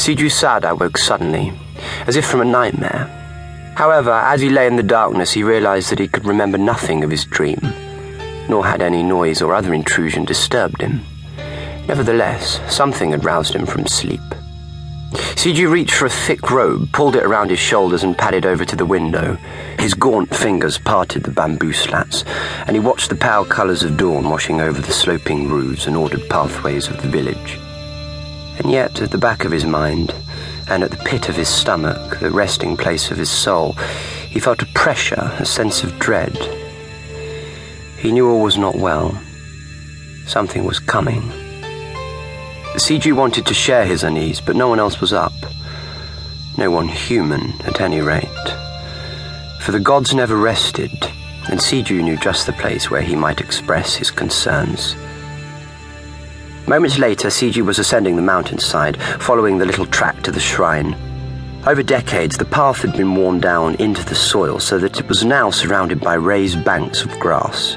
Shijô Sada woke suddenly, as if from a nightmare. However, as he lay in the darkness, he realized that he could remember nothing of his dream, nor had any noise or other intrusion disturbed him. Nevertheless, something had roused him from sleep. Shijô reached for a thick robe, pulled it around his shoulders, and padded over to the window. His gaunt fingers parted the bamboo slats, and he watched the pale colours of dawn washing over the sloping roofs and ordered pathways of the village. And yet, at the back of his mind, and at the pit of his stomach, the resting place of his soul, he felt a pressure, a sense of dread. He knew all was not well. Something was coming. Shijô wanted to share his unease, but no one else was up. No one human, at any rate. For the gods never rested, and Shijô knew just the place where he might express his concerns. Moments later, Shijô was ascending the mountainside, following the little track to the shrine. Over decades, the path had been worn down into the soil so that it was now surrounded by raised banks of grass.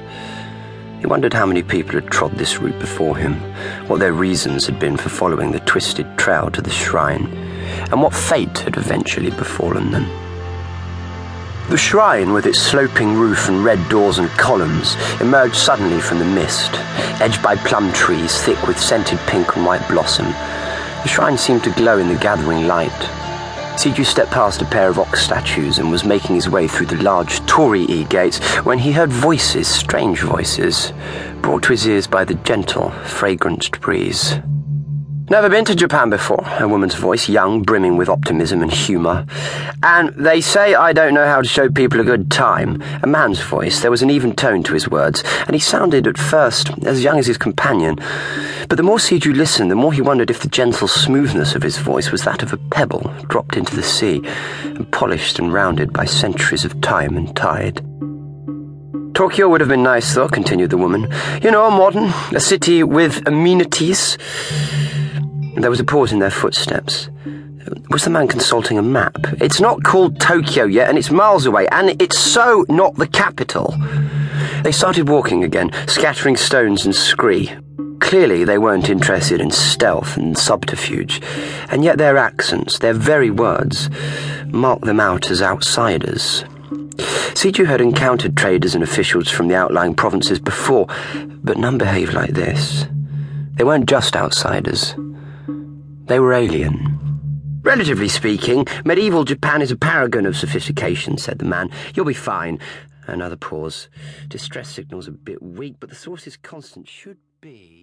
He wondered how many people had trod this route before him, what their reasons had been for following the twisted trail to the shrine, and what fate had eventually befallen them. The shrine, with its sloping roof and red doors and columns, emerged suddenly from the mist, edged by plum trees thick with scented pink and white blossom. The shrine seemed to glow in the gathering light. Shijô stepped past a pair of ox statues and was making his way through the large torii gates when he heard voices, strange voices, brought to his ears by the gentle, fragrant breeze. Never been to Japan before, a woman's voice, young, brimming with optimism and humour. And they say I don't know how to show people a good time. A man's voice, there was an even tone to his words, and he sounded at first as young as his companion. But the more Shijô listened, the more he wondered if the gentle smoothness of his voice was that of a pebble dropped into the sea, and polished and rounded by centuries of time and tide. Tokyo would have been nice, though, continued the woman. You know, modern, a city with amenities. There was a pause in their footsteps. Was the man consulting a map? It's not called Tokyo yet, and it's miles away, and it's so not the capital. They started walking again, scattering stones and scree. Clearly, they weren't interested in stealth and subterfuge, and yet their accents, their very words, marked them out as outsiders. Shijô had encountered traders and officials from the outlying provinces before, but none behaved like this. They weren't just outsiders. They were alien. Relatively speaking, medieval Japan is a paragon of sophistication, said the man. You'll be fine. Another pause. Distress signals a bit weak, but the source is constant. Should be.